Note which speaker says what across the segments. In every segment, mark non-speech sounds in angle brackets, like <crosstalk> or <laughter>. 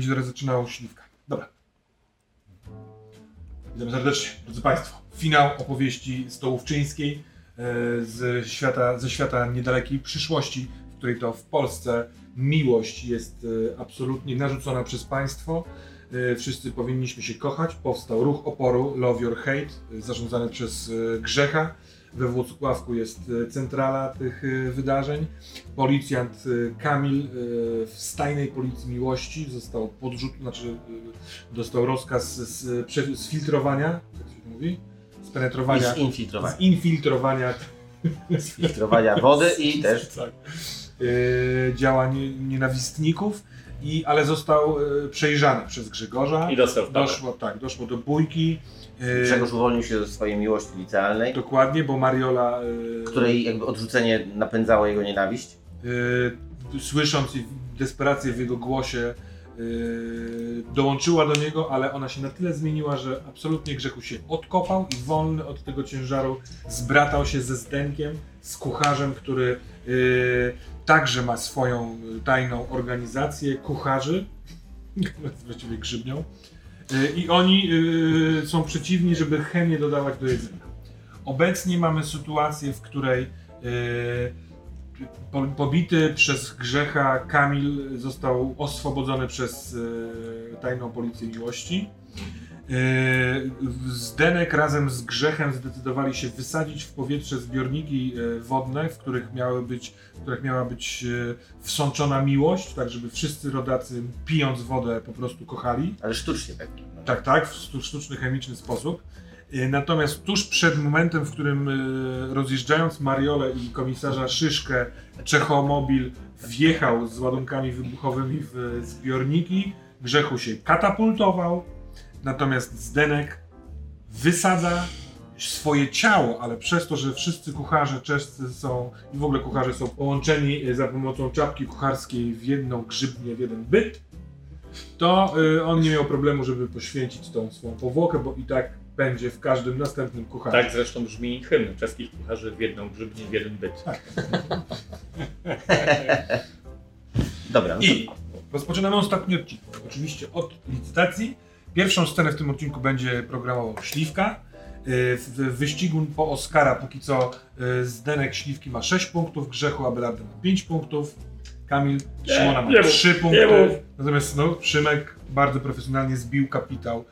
Speaker 1: będzie teraz zaczynał śliwka. Dobra. Witam serdecznie, drodzy Państwo. Finał opowieści stołówczyńskiej e, z świata, ze świata niedalekiej przyszłości, w której to w Polsce miłość jest e, absolutnie narzucona przez państwo. E, Wszyscy powinniśmy się kochać. Powstał ruch oporu Love Your Hate, zarządzany przez Grzecha. We Włocławku jest e, centrala tych e, wydarzeń. Policjant e, Kamil w stajnej policji miłości został podrzut, znaczy dostał rozkaz z, prze- sfiltrowania, jak się mówi?
Speaker 2: I
Speaker 1: Spenetrowania,
Speaker 2: zinfiltrowania.
Speaker 1: zinfiltrowania
Speaker 2: Filtrowania wody i <laughs> też
Speaker 1: tak, działań nienawistników, i, ale został przejrzany przez Grzegorza.
Speaker 3: I dostał w.
Speaker 1: Doszło, tak, doszło do bójki. E,
Speaker 2: Grzegorz uwolnił się ze swojej miłości licealnej,
Speaker 1: Dokładnie, bo Mariola, e,
Speaker 2: której jakby odrzucenie napędzało jego nienawiść.
Speaker 1: e, słysząc desperację w jego głosie, dołączyła do niego, ale ona się na tyle zmieniła, że absolutnie Grzechu się odkopał i wolny od tego ciężaru zbratał się ze Zdenkiem, z kucharzem, który także ma swoją tajną organizację kucharzy, <laughs> właściwie grzybnią. E, I oni e, są przeciwni, żeby chemię dodawać do jedzenia. Obecnie mamy sytuację, w której e, po- pobity przez grzecha Kamil został oswobodzony przez tajną policję miłości. E, Zdenek razem z grzechem zdecydowali się wysadzić w powietrze zbiorniki e, wodne, w których, miały być, w których miała być e, wsączona miłość, tak żeby wszyscy rodacy pijąc wodę po prostu kochali.
Speaker 2: Ale sztucznie tak.
Speaker 1: Tak, tak, w sztuczny, chemiczny sposób. Natomiast tuż przed momentem, w którym rozjeżdżając Mariolę i komisarza Szyszkę, Czechomobil wjechał z ładunkami wybuchowymi w zbiorniki, Grzechu się katapultował, natomiast Zdenek wysadza swoje ciało, ale przez to, że wszyscy kucharze czescy są i w ogóle kucharze są połączeni y, za pomocą czapki kucharskiej w jedną grzybnię, w jeden byt, to y, on nie miał problemu, żeby poświęcić tą swoją powłokę, bo i tak będzie w każdym następnym kucharzu.
Speaker 3: Tak zresztą brzmi hymn czeskich kucharzy w jedną grzybnię, w jeden byt.
Speaker 2: Dobra, no
Speaker 1: I rozpoczynamy ostatni odcinek. Oczywiście od licytacji. Pierwszą scenę w tym odcinku będzie programował Śliwka. Y, W wyścigu po Oscara póki co y, Zdenek Śliwki ma 6 punktów, Grzechu Abelarda ma 5 punktów, Kamil Szymona ma
Speaker 3: nie mów,
Speaker 1: 3
Speaker 3: nie
Speaker 1: punkty. Natomiast no, Szymek bardzo profesjonalnie zbił kapitał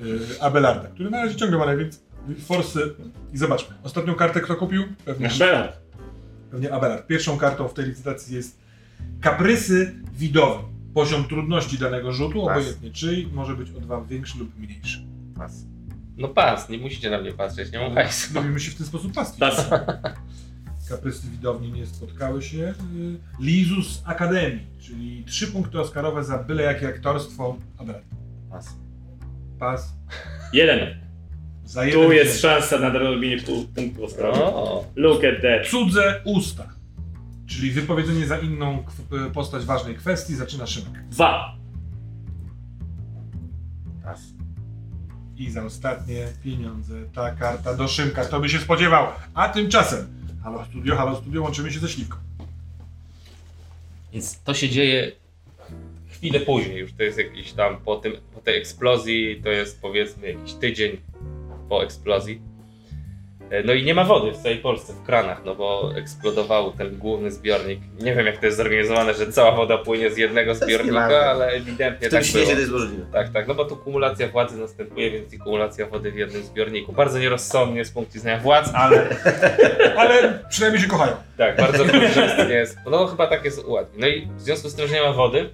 Speaker 1: y, Abelarda, który na razie ciągle ma najwięcej forsy. I zobaczmy, ostatnią kartę kto kupił? Pewnie
Speaker 3: Bela.
Speaker 1: Pewnie Abelard. Pierwszą kartą w tej licytacji jest kaprysy widowe. Poziom trudności danego rzutu,
Speaker 2: Pas.
Speaker 1: obojętnie czyj, może być o dwa większy lub mniejszy.
Speaker 2: pas.
Speaker 4: No pas, nie musicie na mnie patrzeć, nie mam hajsu.
Speaker 1: Bawimy się w ten sposób pastwić.
Speaker 3: Tas.
Speaker 1: Kaprysy widowni nie spotkały się. Lizus Akademii, czyli trzy punkty Oscarowe za byle jakie aktorstwo. Abelard.
Speaker 2: Pas.
Speaker 1: Pas.
Speaker 3: Jeden.
Speaker 1: Za jeden
Speaker 3: Tu jest
Speaker 1: dzień.
Speaker 3: szansa na dorobienie pół punktu Oscarowi.
Speaker 4: O,
Speaker 3: Look at that.
Speaker 1: Cudze usta. Czyli wypowiedzenie za inną kw- postać ważnej kwestii zaczyna Szymek.
Speaker 3: Dwa.
Speaker 2: Pas.
Speaker 1: I za ostatnie pieniądze ta karta do Szymka. Kto by się spodziewał? A tymczasem, halo studio, halo studio, łączymy się ze Śliwką.
Speaker 4: więc to się dzieje chwilę później, już to jest jakiś tam po, tym, po tej eksplozji, to jest powiedzmy jakiś tydzień po eksplozji. E, No i nie ma wody w całej Polsce w kranach, no bo eksplodował ten główny zbiornik. Nie wiem jak to jest zorganizowane, że cała woda płynie z jednego zbiornika, ale ewidentnie
Speaker 2: W tym
Speaker 4: tak
Speaker 2: świecie
Speaker 4: było.
Speaker 2: to jest możliwe.
Speaker 4: Tak, tak, no bo tu kumulacja władzy następuje, więc i kumulacja wody w jednym zbiorniku. Bardzo nierozsądnie z punktu widzenia władz, ale <laughs>
Speaker 1: Ale przynajmniej się kochają.
Speaker 4: tak, bardzo korzystnie jest. No chyba tak jest ułatwi. No i w związku z tym, że nie ma wody,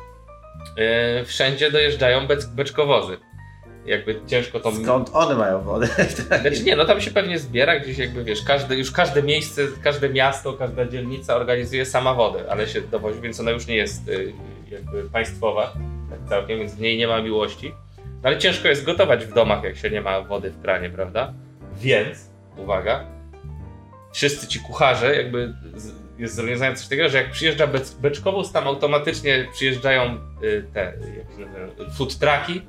Speaker 4: e, wszędzie dojeżdżają bec, beczkowozy. Jakby ciężko to...
Speaker 2: Skąd one mają wodę? <laughs>
Speaker 4: Znaczy nie, no tam się pewnie zbiera gdzieś jakby, wiesz, każde, już każde miejsce, każde miasto, każda dzielnica organizuje sama wodę, ale się dowozi, więc ona już nie jest y, jakby państwowa tak całkiem, więc w niej nie ma miłości. No ale ciężko jest gotować w domach, jak się nie ma wody w kranie, prawda? Więc, uwaga, wszyscy ci kucharze, jakby jest zorganizowane coś takiego, że jak przyjeżdża bec, beczkowóz, tam automatycznie przyjeżdżają y, te, jak się nazywają, food trucki,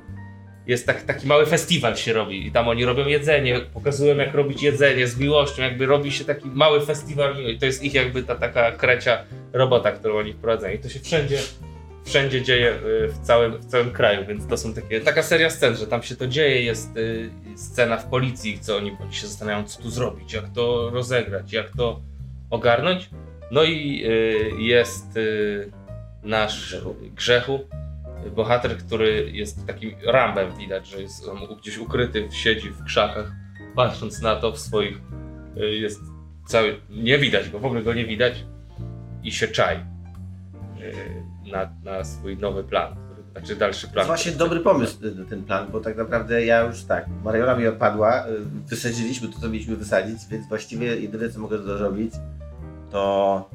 Speaker 4: jest tak, taki mały festiwal się robi i tam oni robią jedzenie, pokazują jak robić jedzenie z miłością, jakby robi się taki mały festiwal miłości. To jest ich jakby ta taka krecia robota, którą oni wprowadzają. I to się wszędzie, wszędzie dzieje y, w całym, w całym kraju, więc to są takie, taka seria scen, że tam się to dzieje, jest y, scena w policji, co oni, oni się zastanawiają, co tu zrobić, jak to rozegrać, jak to ogarnąć. No i y, jest nasz
Speaker 2: Grzechu.
Speaker 4: Bohater, który jest takim rambem, widać, że jest gdzieś ukryty, siedzi w krzakach, patrząc na to w swoich, y, jest cały, nie widać go, w ogóle go nie widać i się czai y, na, na swój nowy plan, znaczy dalszy
Speaker 2: To
Speaker 4: plan.
Speaker 2: jest właśnie dobry pomysł ten plan, bo tak naprawdę ja już tak, Mariola mi odpadła, y, wysadziliśmy to, co mieliśmy wysadzić, więc właściwie jedyne, co mogę zrobić, to...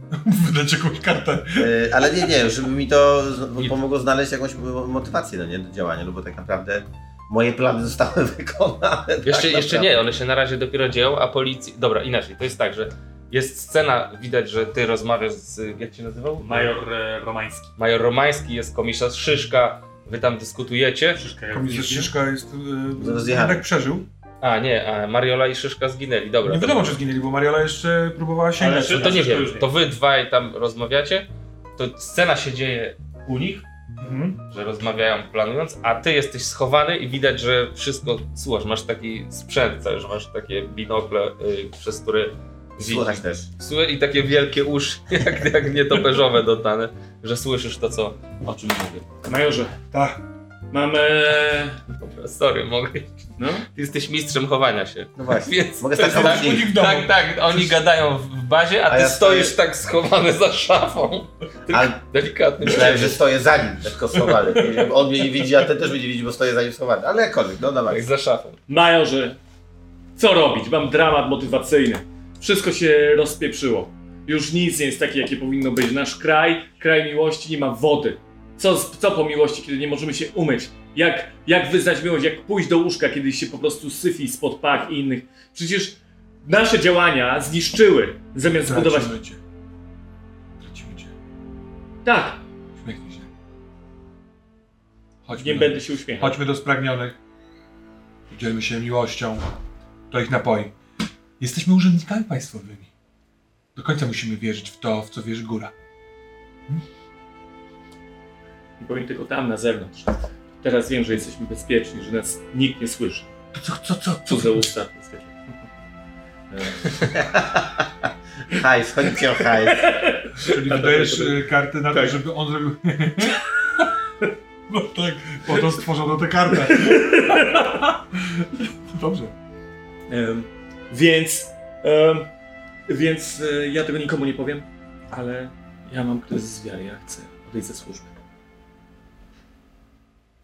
Speaker 1: Wydać jakąś kartę.
Speaker 2: y, ale nie, nie, żeby mi to pomogło znaleźć jakąś mo- motywację no nie, do działania, no bo tak naprawdę moje plany zostały <laughs> wykonane. tak
Speaker 4: Jeszcze, jeszcze
Speaker 2: naprawdę.
Speaker 4: nie, one się na razie dopiero dzieją, a policji... Dobra, inaczej, to jest tak, że jest scena, widać, że ty rozmawiasz z, jak się nazywał?
Speaker 3: Major e, Romański.
Speaker 4: Major Romański, jest komisarz Szyszka, wy tam dyskutujecie.
Speaker 3: Szyszka jak
Speaker 1: Komisarz. Szyszka jest... Yy,
Speaker 2: Rozjechany.
Speaker 1: jednak przeżył.
Speaker 4: A nie, a Mariola i Szyszka zginęli, dobra.
Speaker 1: Nie wiadomo, czy zginęli, bo Mariola jeszcze próbowała sięgać.
Speaker 3: Ale
Speaker 4: to nie wiem, to wy dwaj tam rozmawiacie, to scena się dzieje u nich,
Speaker 1: Mhm.
Speaker 4: że rozmawiają planując, a ty jesteś schowany i widać, że wszystko słuchasz, masz taki sprzęt cały, że masz takie binokle, y, przez które
Speaker 2: Słuchać też.
Speaker 4: Słuchaj, i takie wielkie uszy, <laughs> jak, jak nietoperzowe dotane, że słyszysz to, co, o czym mówię.
Speaker 3: Majorze,
Speaker 1: Tak.
Speaker 3: Mamy...
Speaker 4: Dobra, sorry, mogę.
Speaker 3: No?
Speaker 4: Ty jesteś mistrzem chowania się.
Speaker 2: No właśnie,
Speaker 4: Więc
Speaker 2: mogę stać
Speaker 4: tak,
Speaker 2: nich.
Speaker 1: w domu.
Speaker 4: tak, tak, oni gadają w bazie, a ty
Speaker 2: A ja
Speaker 4: stoisz
Speaker 2: stoję-
Speaker 4: tak schowany za szafą.
Speaker 2: Ale
Speaker 4: delikatny
Speaker 2: myślałem, że stoję za nim, tylko schowany. On mnie nie widzi, a ten też mnie nie widzi, bo stoję za nim schowany. Ale jakkolwiek, no dawaj.
Speaker 4: Tak, za szafą.
Speaker 3: Majorze, co robić? Mam dramat motywacyjny. Wszystko się rozpieprzyło. Już nic nie jest takie, jakie powinno być. Nasz kraj, kraj miłości, nie ma wody. Co, co po miłości, kiedy nie możemy się umyć? Jak, jak wyznać miłość? Jak pójść do łóżka, kiedy się po prostu syfi spod pach i innych? Przecież nasze działania zniszczyły, zamiast zbudować...
Speaker 1: Tracimy cię. Tracimy cię.
Speaker 3: Tak,
Speaker 1: Uśmiechnij się. Chodźmy
Speaker 3: nie
Speaker 1: do,
Speaker 3: będę się uśmiechał.
Speaker 1: Chodźmy do spragnionych. Dzielmy się miłością. To ich napoi. Jesteśmy urzędnikami państwowymi. Do końca musimy wierzyć w to, w co wierzy góra.
Speaker 3: I powiem tylko tam, na zewnątrz. Teraz wiem, że jesteśmy bezpieczni, że nas nikt nie słyszy.
Speaker 1: To co, co, co?
Speaker 3: Co za usta. <laughs>
Speaker 2: Hajs, chodźcie o hajs.
Speaker 1: Czyli wydajesz y, kartę na to,
Speaker 3: Tak.
Speaker 1: żeby on zrobił... <laughs> No tak, po to stworzono tę kartę. <laughs> Dobrze.
Speaker 3: Em, więc, em, więc e, ja tego nikomu nie powiem, ale ja mam kryzys wiary, ja chcę odejść ze służby.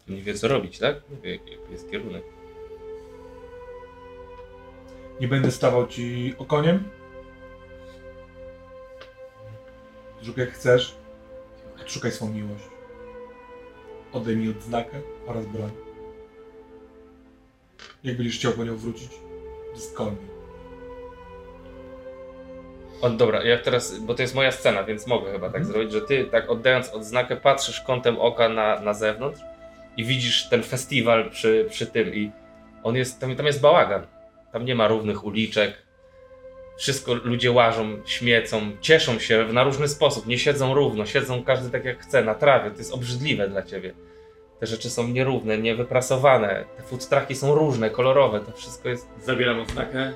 Speaker 4: Nie wie co robić, tak? Nie wie jaki jest kierunek.
Speaker 1: Nie będę stawał ci okoniem. Zrób jak chcesz. Odszukaj swą miłość. Oddaj mi odznakę oraz broń. Jak będziesz chciał po nią wrócić, me.
Speaker 4: O, dobra, ja teraz, bo to jest moja scena, więc mogę chyba tak zrobić, że ty tak oddając odznakę patrzysz kątem oka na, na zewnątrz i widzisz ten festiwal przy, przy tym i on jest, tam, tam jest bałagan. Tam nie ma równych uliczek. Wszystko ludzie łażą, śmiecą, cieszą się na różny sposób, nie siedzą równo, siedzą każdy tak jak chce, na trawie. To jest obrzydliwe dla ciebie. Te rzeczy są nierówne, niewyprasowane. Te food trucki są różne, kolorowe. To wszystko jest
Speaker 3: Zabieram odznakę,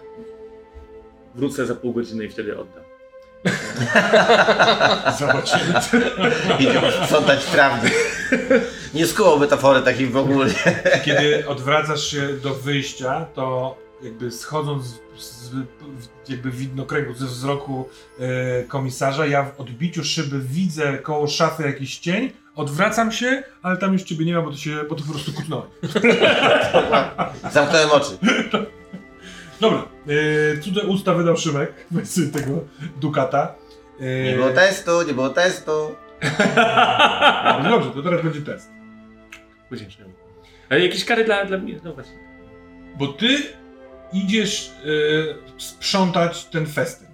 Speaker 3: wrócę za pół godziny i wtedy oddam. <laughs>
Speaker 1: Zobaczymy.
Speaker 2: Idziemy sprzątać prawdy. <laughs> Nie skuło metafory takiej w ogóle. <laughs>
Speaker 1: Kiedy odwracasz się do wyjścia, to jakby schodząc z, z, w- jakby widnokręgu ze wzroku e, komisarza, ja w odbiciu szyby widzę koło szafy jakiś cień, odwracam się, ale tam już ciebie nie ma, bo to się, bo to po prostu kutnąłem. <laughs>
Speaker 2: Zamknąłem oczy.
Speaker 1: Dobra, e, cudze usta wydał Szymek, wersy tego Dukata. E,
Speaker 2: Nie było testu, nie było testu. <laughs>
Speaker 1: no dobrze, to teraz będzie test.
Speaker 3: Wdzięczny. Ale jakieś kary dla, dla mnie? No właśnie.
Speaker 1: Bo ty idziesz e, sprzątać ten festyn.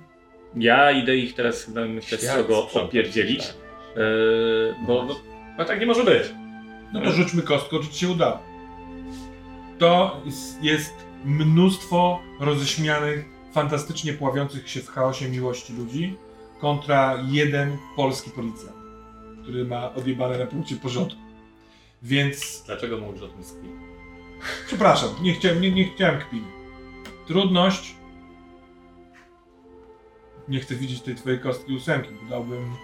Speaker 3: Ja idę ich teraz, no, myślę,
Speaker 4: Świat
Speaker 3: srogo
Speaker 4: sprzątać,
Speaker 3: opierdzielić,
Speaker 4: tak.
Speaker 3: e, bo, bo, bo tak nie może być.
Speaker 1: No to rzućmy kostką, czy ci się udało. To jest- jest mnóstwo roześmianych, fantastycznie pławiących się w chaosie miłości ludzi kontra jeden polski policjant. Który ma odjebane na punkcie porządku. Więc
Speaker 3: Dlaczego mówisz o tym skwi?
Speaker 1: Przepraszam, nie chciałem, nie, nie chciałem kpiny. Trudność. Nie chcę widzieć tej twojej kostki ósemki, bo dałbym,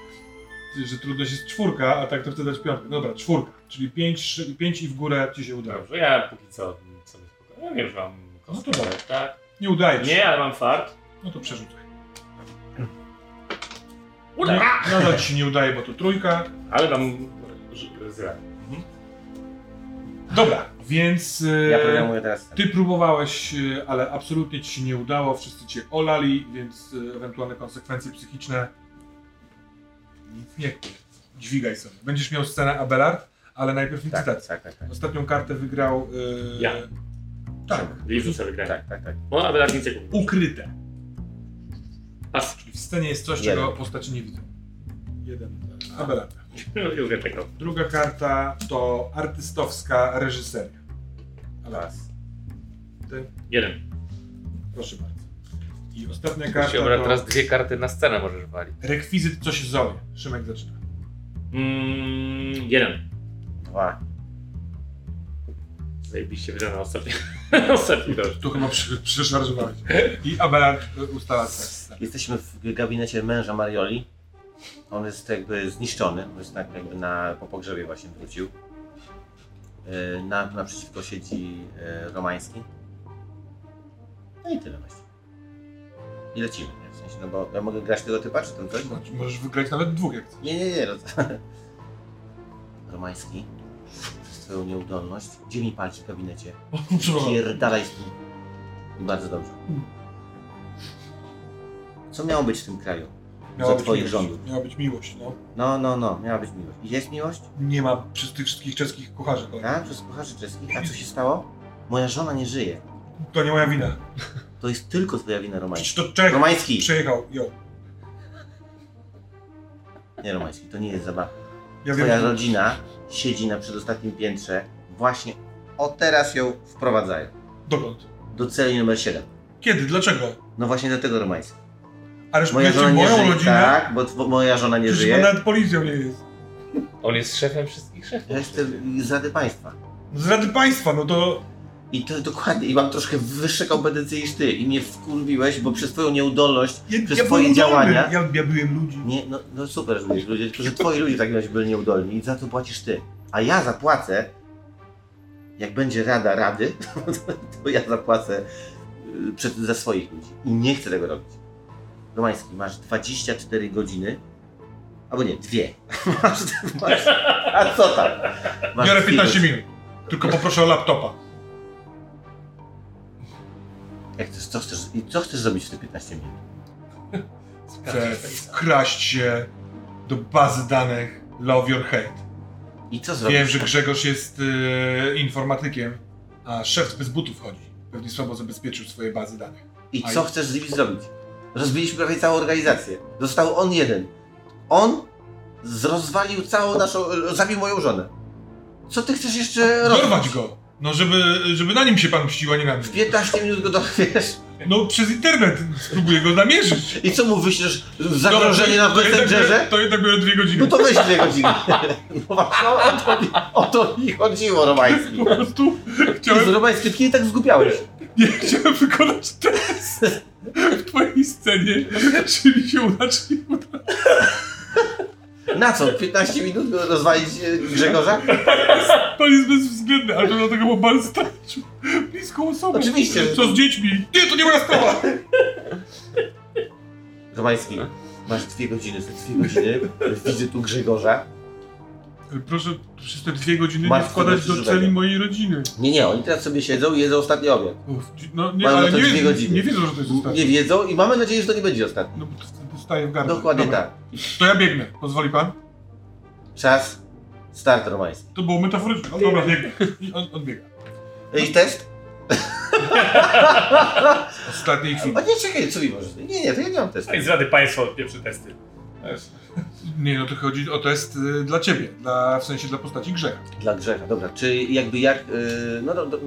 Speaker 1: że trudność jest czwórka, a tak to chcę dać piątkę. Dobra, czwórka, czyli pięć, pięć i w górę ci się udało.
Speaker 3: Dobrze, ja póki co sobie spokojnie. Ja wiem, że mam
Speaker 1: No
Speaker 3: kostkę,
Speaker 1: to dobra.
Speaker 3: tak?
Speaker 1: Nie udaje ci się.
Speaker 3: Nie, ale mam fart.
Speaker 1: No to przerzucaj.
Speaker 3: Udaje.
Speaker 1: Nadal ci się nie udaje, bo to trójka.
Speaker 3: Ale mam ż- zero. Mhm.
Speaker 1: Dobra, więc e,
Speaker 2: Ja programuję teraz.
Speaker 1: ty próbowałeś, e, ale absolutnie ci się nie udało. Wszyscy cię olali, więc e, ewentualne konsekwencje psychiczne nic nie. Dźwigaj sobie. Będziesz miał scenę Abelard, ale najpierw
Speaker 2: Tak,
Speaker 1: licytacja.
Speaker 2: tak, tak, tak.
Speaker 1: Ostatnią kartę wygrał.
Speaker 3: Ja.
Speaker 1: Tak.
Speaker 3: I rzucę wygranie.
Speaker 2: Tak, tak, tak.
Speaker 3: No, tak nic nie kupił.
Speaker 1: Ukryte.
Speaker 3: Pas.
Speaker 1: Czyli w scenie jest coś,
Speaker 2: Jeden.
Speaker 1: czego postaci nie widzą. Jeden. Abelard.
Speaker 3: Lubię tego.
Speaker 1: Druga karta to artystowska reżyseria. Ale
Speaker 2: Pas.
Speaker 1: ty,
Speaker 3: Jeden.
Speaker 1: proszę bardzo. I ostatnia
Speaker 4: Się
Speaker 1: karta
Speaker 4: obra
Speaker 1: to
Speaker 4: teraz dwie karty na scenę możesz walić.
Speaker 1: rekwizyt coś Zoe. Szymek zaczyna.
Speaker 3: Mm, jeden.
Speaker 2: Dwa.
Speaker 3: Zajebiście wygrana ostatni. <laughs> ostatni raz.
Speaker 1: Tu chyba przy, przeszarżowałeś. I Abelard y, ustala scenę.
Speaker 2: Jesteśmy w gabinecie męża Marioli. On jest jakby zniszczony, on jest tak jakby na, po pogrzebie właśnie wrócił. Yy, Na, naprzeciwko siedzi yy, Romański. No i tyle właściwie. I lecimy, nie? W sensie, no bo ja mogę grać tego typa, czy ten coś?
Speaker 1: Możesz wygrać nawet dwóch, jak chcesz.
Speaker 2: Nie, nie, nie. No. <laughs> Romański, twoją nieudolność, gdzie mi palci w gabinecie? Pierdalaj z. I bardzo dobrze. Co miało być w tym kraju?
Speaker 1: Miała
Speaker 2: za
Speaker 1: być
Speaker 2: twoich
Speaker 1: miłość.
Speaker 2: rządów.
Speaker 1: Miała być miłość, no.
Speaker 2: No, no, no, miała być miłość. I jest miłość?
Speaker 1: Nie ma przez tych wszystkich czeskich kucharzy. kolej.
Speaker 2: Tak, przez kucharzy czeskich. A co się stało? Moja żona nie żyje.
Speaker 1: To nie moja wina.
Speaker 2: To jest tylko twoja wina, Romański.
Speaker 1: Przecież to Czech
Speaker 2: Romański!
Speaker 1: przyjechał. Jo.
Speaker 2: Nie, Romański, to nie jest zabawa.
Speaker 1: Ja
Speaker 2: Twoja
Speaker 1: wiem,
Speaker 2: rodzina siedzi na przedostatnim piętrze. Właśnie o teraz ją wprowadzają.
Speaker 1: dokąd.
Speaker 2: Do celi numer 7.
Speaker 1: Kiedy? Dlaczego?
Speaker 2: No właśnie dlatego, Romański.
Speaker 1: Ależ
Speaker 2: Moja żona
Speaker 1: moją
Speaker 2: nie żyje.
Speaker 1: rodzinę.
Speaker 2: Tak, bo tw- moja żona nie
Speaker 1: Przecież
Speaker 2: żyje.
Speaker 1: on nawet policją nie jest.
Speaker 4: On jest szefem wszystkich szefów.
Speaker 2: Ja jestem z Rady Państwa.
Speaker 1: Z Rady Państwa, no to
Speaker 2: I to dokładnie, i mam troszkę wyższe kompetencje niż ty. I mnie wkurwiłeś, bo przez twoją nieudolność,
Speaker 1: ja,
Speaker 2: przez
Speaker 1: ja
Speaker 2: twoje działania.
Speaker 1: Ja, ja byłem ludzi.
Speaker 2: Nie, no, no super, że ludzie, ludzie, że twoi ludzie w takim razie byli nieudolni i za to płacisz ty. A ja zapłacę, jak będzie rada rady, <laughs> to, ja zapłacę y, przed, za swoich ludzi. I nie chcę tego robić. Romański, masz 24 godziny, albo nie, dwie. <laughs> Masz, masz, a co tam? Masz
Speaker 1: Biorę
Speaker 2: dwie
Speaker 1: 15
Speaker 2: godziny.
Speaker 1: minut. Tylko poproszę o laptopa.
Speaker 2: Jak chcesz, co chcesz, i co chcesz zrobić w te 15 minut? <laughs>
Speaker 1: Chcę wkraść się do bazy danych Love Your Head.
Speaker 2: I co zrobić?
Speaker 1: Wiem, że Grzegorz jest e, informatykiem, a szef bez butów chodzi. Pewnie słabo zabezpieczył swoje bazy danych.
Speaker 2: I
Speaker 1: A
Speaker 2: co
Speaker 1: i-
Speaker 2: chcesz z nimi zrobić? Rozbiliśmy prawie całą organizację. Został on jeden. On rozwalił całą naszą. zabił moją żonę. Co ty chcesz jeszcze robić?
Speaker 1: Dorwać go! No, żeby, żeby na nim się pan mścił, a nie na mnie.
Speaker 2: W 15 minut go dowiesz.
Speaker 1: No, przez internet spróbuję go namierzyć.
Speaker 2: I co mu wyślesz? Zagrożenie
Speaker 1: Dobra,
Speaker 2: na
Speaker 1: to jednak
Speaker 2: Messengerze?
Speaker 1: To jednak biorę dwie godziny.
Speaker 2: No to weź dwie godziny. <laughs> No właśnie, o to, o to mi chodziło, Romański.
Speaker 1: Po prostu chciałem,
Speaker 2: Romański, kiedy tak zgubiałeś?
Speaker 1: nie, chciałem wykonać test w twojej scenie, czy mi się uda, czy nie uda.
Speaker 2: Na co? 15 minut go rozwalić e, Grzegorza?
Speaker 1: Pan jest bezwzględny, ale to dlatego, bo pan stracił bliską osobę.
Speaker 2: Oczywiście.
Speaker 1: Co z dziećmi? Nie, to nie moja sprawa!
Speaker 2: Romański, masz dwie godziny, za dwie godziny widzę tu Grzegorza.
Speaker 1: Proszę przez te dwie godziny nie wkładać
Speaker 2: tego
Speaker 1: do celi mojej rodziny.
Speaker 2: Nie, nie, oni teraz sobie siedzą i jedzą ostatni obiad.
Speaker 1: No nie,
Speaker 2: Mają
Speaker 1: ale
Speaker 2: to
Speaker 1: nie, nie wiedzą, że to jest ostatnie.
Speaker 2: Nie wiedzą i mamy nadzieję, że to nie będzie ostatni.
Speaker 1: No to staje w gardle.
Speaker 2: Dokładnie
Speaker 1: Dobra.
Speaker 2: tak.
Speaker 1: To ja biegnę, pozwoli pan?
Speaker 2: Czas, start romański.
Speaker 1: To było metaforyczne. O, dobra, biegnę. I on, on biega.
Speaker 2: I test? <laughs>
Speaker 1: Ostatniej chwili.
Speaker 2: O nie, czekaj, co mi możesz? Nie, nie, to ja nie mam testu.
Speaker 3: No i z Rady Państwa pierwsze testy.
Speaker 1: Nie, no to chodzi o test y, dla ciebie, dla, w sensie dla postaci Grzecha.
Speaker 2: Dla Grzecha, dobra. Czy jakby jak, yy, no do, do,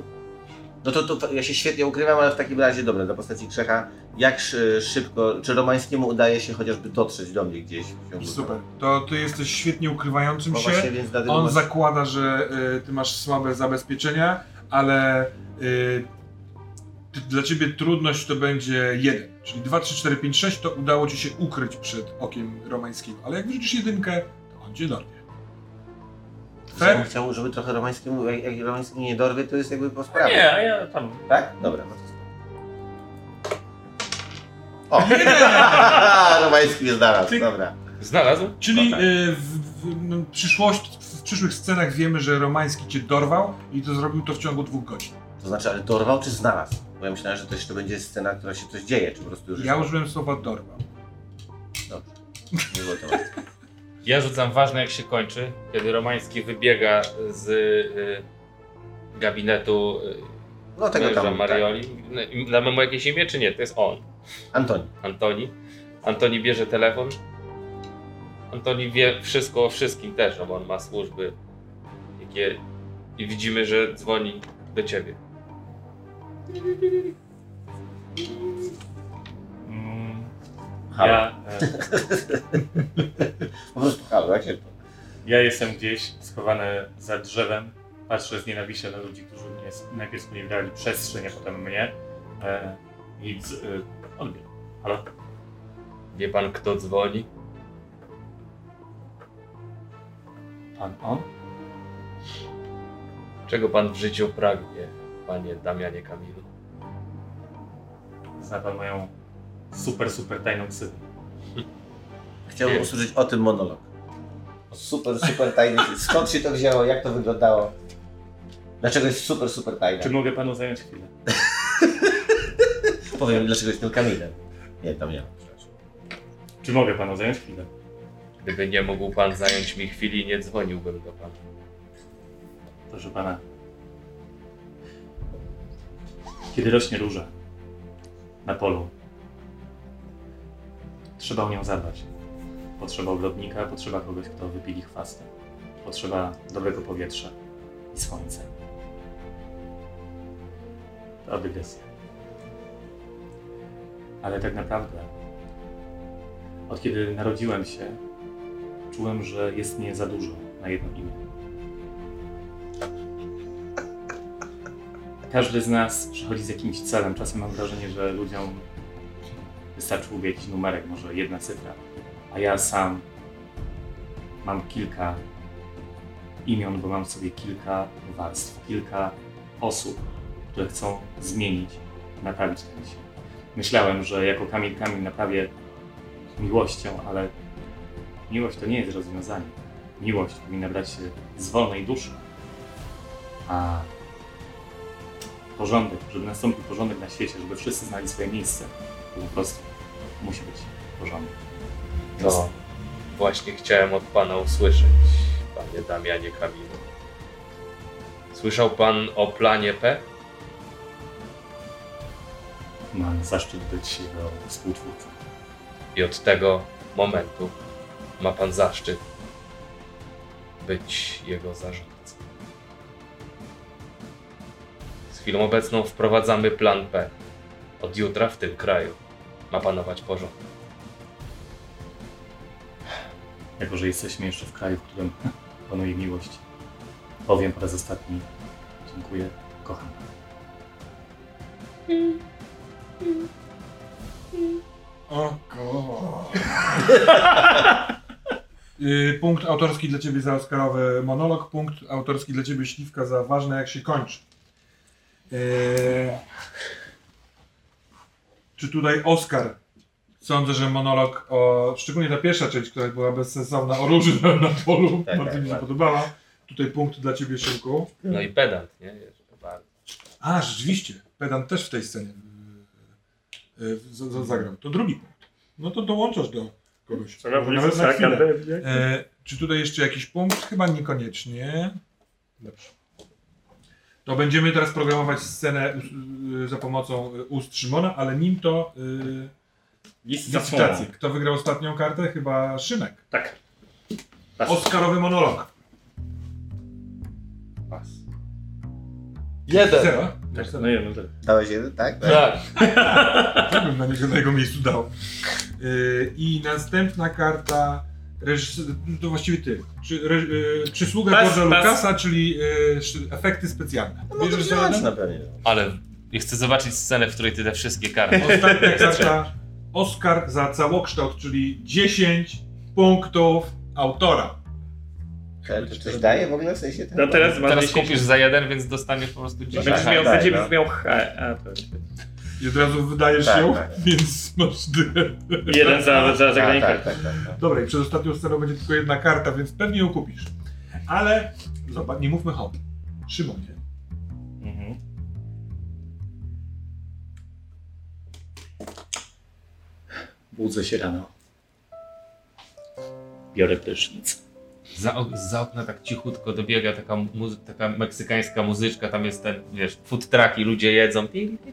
Speaker 2: No to, to ja się świetnie ukrywam, ale w takim razie dobra, dla postaci Krzecha, jak szy- szybko, czy Romańskiemu udaje się chociażby dotrzeć do mnie gdzieś
Speaker 1: Super. To ty jesteś świetnie ukrywającym
Speaker 2: No
Speaker 1: się.
Speaker 2: właśnie, więc
Speaker 1: On
Speaker 2: masz-
Speaker 1: zakłada, że y, ty masz słabe zabezpieczenia, ale y, ty, dla ciebie trudność to będzie jeden. Czyli 2, 3, 4, 5, 6 to udało ci się ukryć przed okiem romańskiego. Ale jak wyrzucisz jedynkę, to on cię dorwie.
Speaker 2: Ja
Speaker 1: Fair?
Speaker 2: chciał, żeby trochę Romańskiemu, jak, jak Romański nie dorwie, to jest jakby po sprawie.
Speaker 4: Nie, a ja tam
Speaker 2: Tak? Dobra, no to O! <laughs> Romański jest znalazł,
Speaker 1: Ty-
Speaker 2: dobra.
Speaker 4: znalazł.
Speaker 1: Czyli
Speaker 2: No tak.
Speaker 1: y, w, w, no, przyszłość, w przyszłych scenach wiemy, że romański cię dorwał i to zrobił to w ciągu dwóch godzin.
Speaker 2: To znaczy, ale dorwał czy znalazł? Bo ja myślałem, że to jeszcze będzie scena, która się coś dzieje, czy po prostu już
Speaker 1: Ja
Speaker 2: jest...
Speaker 1: użyłem słowa dorwał.
Speaker 2: Dobrze. Nie było tematu.
Speaker 4: Ja rzucam ważne jak się kończy, kiedy Romański wybiega z y, gabinetu y,
Speaker 2: No tego
Speaker 4: męża
Speaker 2: tam,
Speaker 4: Marioli. Tak. Damy mu jakieś imię, czy nie? To jest on.
Speaker 2: Antoni.
Speaker 4: Antoni. Antoni bierze telefon. Antoni wie wszystko o wszystkim też, no bo on ma służby. Jakie... I widzimy, że dzwoni do ciebie.
Speaker 2: Halo.
Speaker 3: ja, e, <laughs>
Speaker 2: Po prostu halo, jak się to...
Speaker 3: ja jestem gdzieś schowany za drzewem. Patrzę z nienawiścią na ludzi, którzy mnie najpierw sponiewierali przestrzeń, a potem mnie. E, I z, e, odbieram. Halo?
Speaker 4: Wie pan, kto dzwoni?
Speaker 3: Pan on?
Speaker 4: Czego pan w życiu pragnie, panie Damianie Kamilu?
Speaker 3: Zna pan moją super, super tajną ksywę.
Speaker 2: Chciałbym usłyszeć o tym monolog. Super, super tajny. Skąd się to wzięło? Jak to wyglądało? Dlaczego jest super, super tajne?
Speaker 3: Czy mogę panu zająć chwilę? <laughs>
Speaker 2: Powiem, dlaczego jestem Kamilem. Nie, tam nie.
Speaker 3: Czy mogę panu zająć chwilę?
Speaker 4: Gdyby nie mógł pan zająć mi chwili, nie dzwoniłbym do pana.
Speaker 3: Proszę pana. Kiedy rośnie róża na polu, trzeba o nią zadbać. Potrzeba ogrodnika, potrzeba kogoś, kto wypili chwastę. Potrzeba dobrego powietrza i słońca. To dygresja. Ale tak naprawdę, od kiedy narodziłem się, czułem, że jest mnie za dużo na jedno imię. Każdy z nas przychodzi z jakimś celem. Czasem mam wrażenie, że ludziom wystarczyłby jakiś numerek, może jedna cyfra. A ja sam mam kilka imion, bo mam w sobie kilka warstw, kilka osób, które chcą zmienić, naprawić ten świat. Myślałem, że jako Kamil Kamil naprawię miłością, ale miłość to nie jest rozwiązanie. Miłość powinna brać się z wolnej duszy. A porządek, żeby nastąpił porządek na świecie, żeby wszyscy znali swoje miejsce, po prostu musi być porządek.
Speaker 4: To właśnie chciałem od pana usłyszeć, panie Damianie Kamilu. Słyszał pan o planie P?
Speaker 3: Mam zaszczyt być jego współtwórcą.
Speaker 4: I od tego momentu ma pan zaszczyt być jego zarządcą. Z chwilą obecną wprowadzamy plan P. Od jutra w tym kraju ma panować porządek.
Speaker 3: Jako, że jesteśmy jeszcze w kraju, w którym <laughs> panuje miłość, powiem po raz ostatni dziękuję, kocham.
Speaker 1: Oko. <laughs> Y, punkt autorski dla ciebie za Oscarowy monolog, punkt autorski dla ciebie śliwka za ważne jak się kończy. Y, czy tutaj Oscar? Sądzę, że monolog o, szczególnie ta pierwsza część, która była bezsensowna, o róży na, na polu,
Speaker 2: Tak,
Speaker 1: bardzo
Speaker 2: tak,
Speaker 1: mi się
Speaker 2: tak.
Speaker 1: podobała. Tutaj punkt dla ciebie Szymku.
Speaker 4: No i pedant, nie? Bardzo.
Speaker 1: A, rzeczywiście. Pedant też w tej scenie z- z- zagrał. To drugi punkt. No to dołączasz do kogoś. Może nawet na chwilę. E, czy tutaj jeszcze jakiś punkt? Chyba niekoniecznie. Dobrze. To będziemy teraz programować scenę y, za pomocą y, ust Szymona, ale nim to y, licytację. Kto wygrał ostatnią kartę? Chyba Szymek.
Speaker 3: Tak. Pas.
Speaker 1: Oscarowy monolog.
Speaker 3: Pas.
Speaker 4: Jeden.
Speaker 1: Zero?
Speaker 3: Tak, no no tak.
Speaker 2: Dałeś jeden, tak?
Speaker 4: Tak.
Speaker 1: Tak bym na niego na jego miejscu dał. Yy, I następna karta. Reżys... To właściwie ty. Czy, re... George'a
Speaker 3: pas.
Speaker 1: Lucasa, czyli sz- efekty specjalne.
Speaker 2: No
Speaker 1: Bierzesz jeden?
Speaker 2: na pewno.
Speaker 4: Ale ja chcę zobaczyć scenę, w której ty te wszystkie karty. <laughs>
Speaker 1: Ostatnia <laughs> karta. Oscar za całokształt, czyli 10 punktów autora.
Speaker 2: Ale to coś daje w ogóle w sensie? ten-
Speaker 3: No teraz masz
Speaker 4: Teraz
Speaker 3: 10.
Speaker 4: kupisz za jeden, więc dostaniesz po prostu 10.
Speaker 3: Będziesz
Speaker 2: Tak,
Speaker 3: miał,
Speaker 2: tak,
Speaker 3: będziesz
Speaker 2: no.
Speaker 3: miał H. A, to
Speaker 1: I od razu wydajesz
Speaker 2: Tak,
Speaker 1: ją,
Speaker 2: tak. <laughs>
Speaker 1: więc masz
Speaker 3: jeden za, za
Speaker 2: Tak,
Speaker 3: zagranie
Speaker 2: tak,
Speaker 3: karty.
Speaker 2: tak, tak, tak.
Speaker 1: Dobra, i przed ostatnią sceną będzie tylko jedna karta, więc pewnie ją kupisz. Ale zobacz, nie mówmy hop. Szymonie.
Speaker 3: Mhm. Budzę się rano. Biorę prysznic.
Speaker 4: Za, za okna tak cichutko dobiega taka, muzy- taka meksykańska muzyczka, tam jest ten, wiesz, food truck i ludzie jedzą. Pi, pi.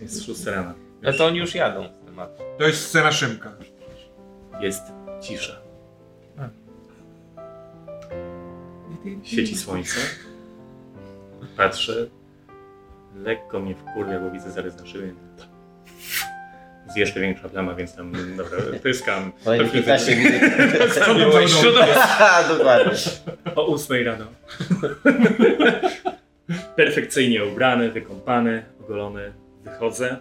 Speaker 3: Jest 6 rana.
Speaker 4: No to oni już jadą z tematu.
Speaker 1: To jest scena Szymka.
Speaker 3: Jest cisza. Świeci słońce. Patrzę. Lekko mnie wkurwia, bo widzę zarys na szybie. Jest jeszcze większa plama, więc tam, dobra, pyskam.
Speaker 2: Kolejne 15 minut.
Speaker 1: Miłość
Speaker 2: Haha, Dokładnie.
Speaker 3: O 8 rano. <laughs> Perfekcyjnie ubrany, wykąpany, ogolony, wychodzę.